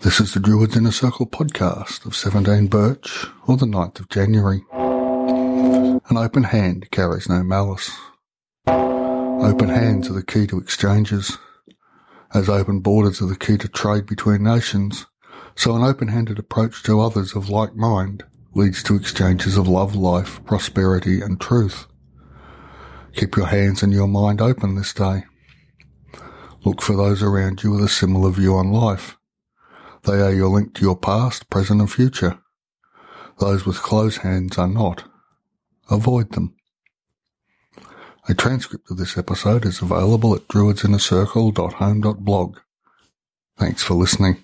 This is the Druids Inner Circle podcast of 17 Birch, or the 9th of January. An open hand carries no malice. Open hands are the key to exchanges. As open borders are the key to trade between nations, so an open-handed approach to others of like mind leads to exchanges of love, life, prosperity, and truth. Keep your hands and your mind open this day. Look for those around you with a similar view on life they are your link to your past, present and future. Those with closed hands are not. Avoid them. A transcript of this episode is available at druidsinnercircle.home.blog. Thanks for listening.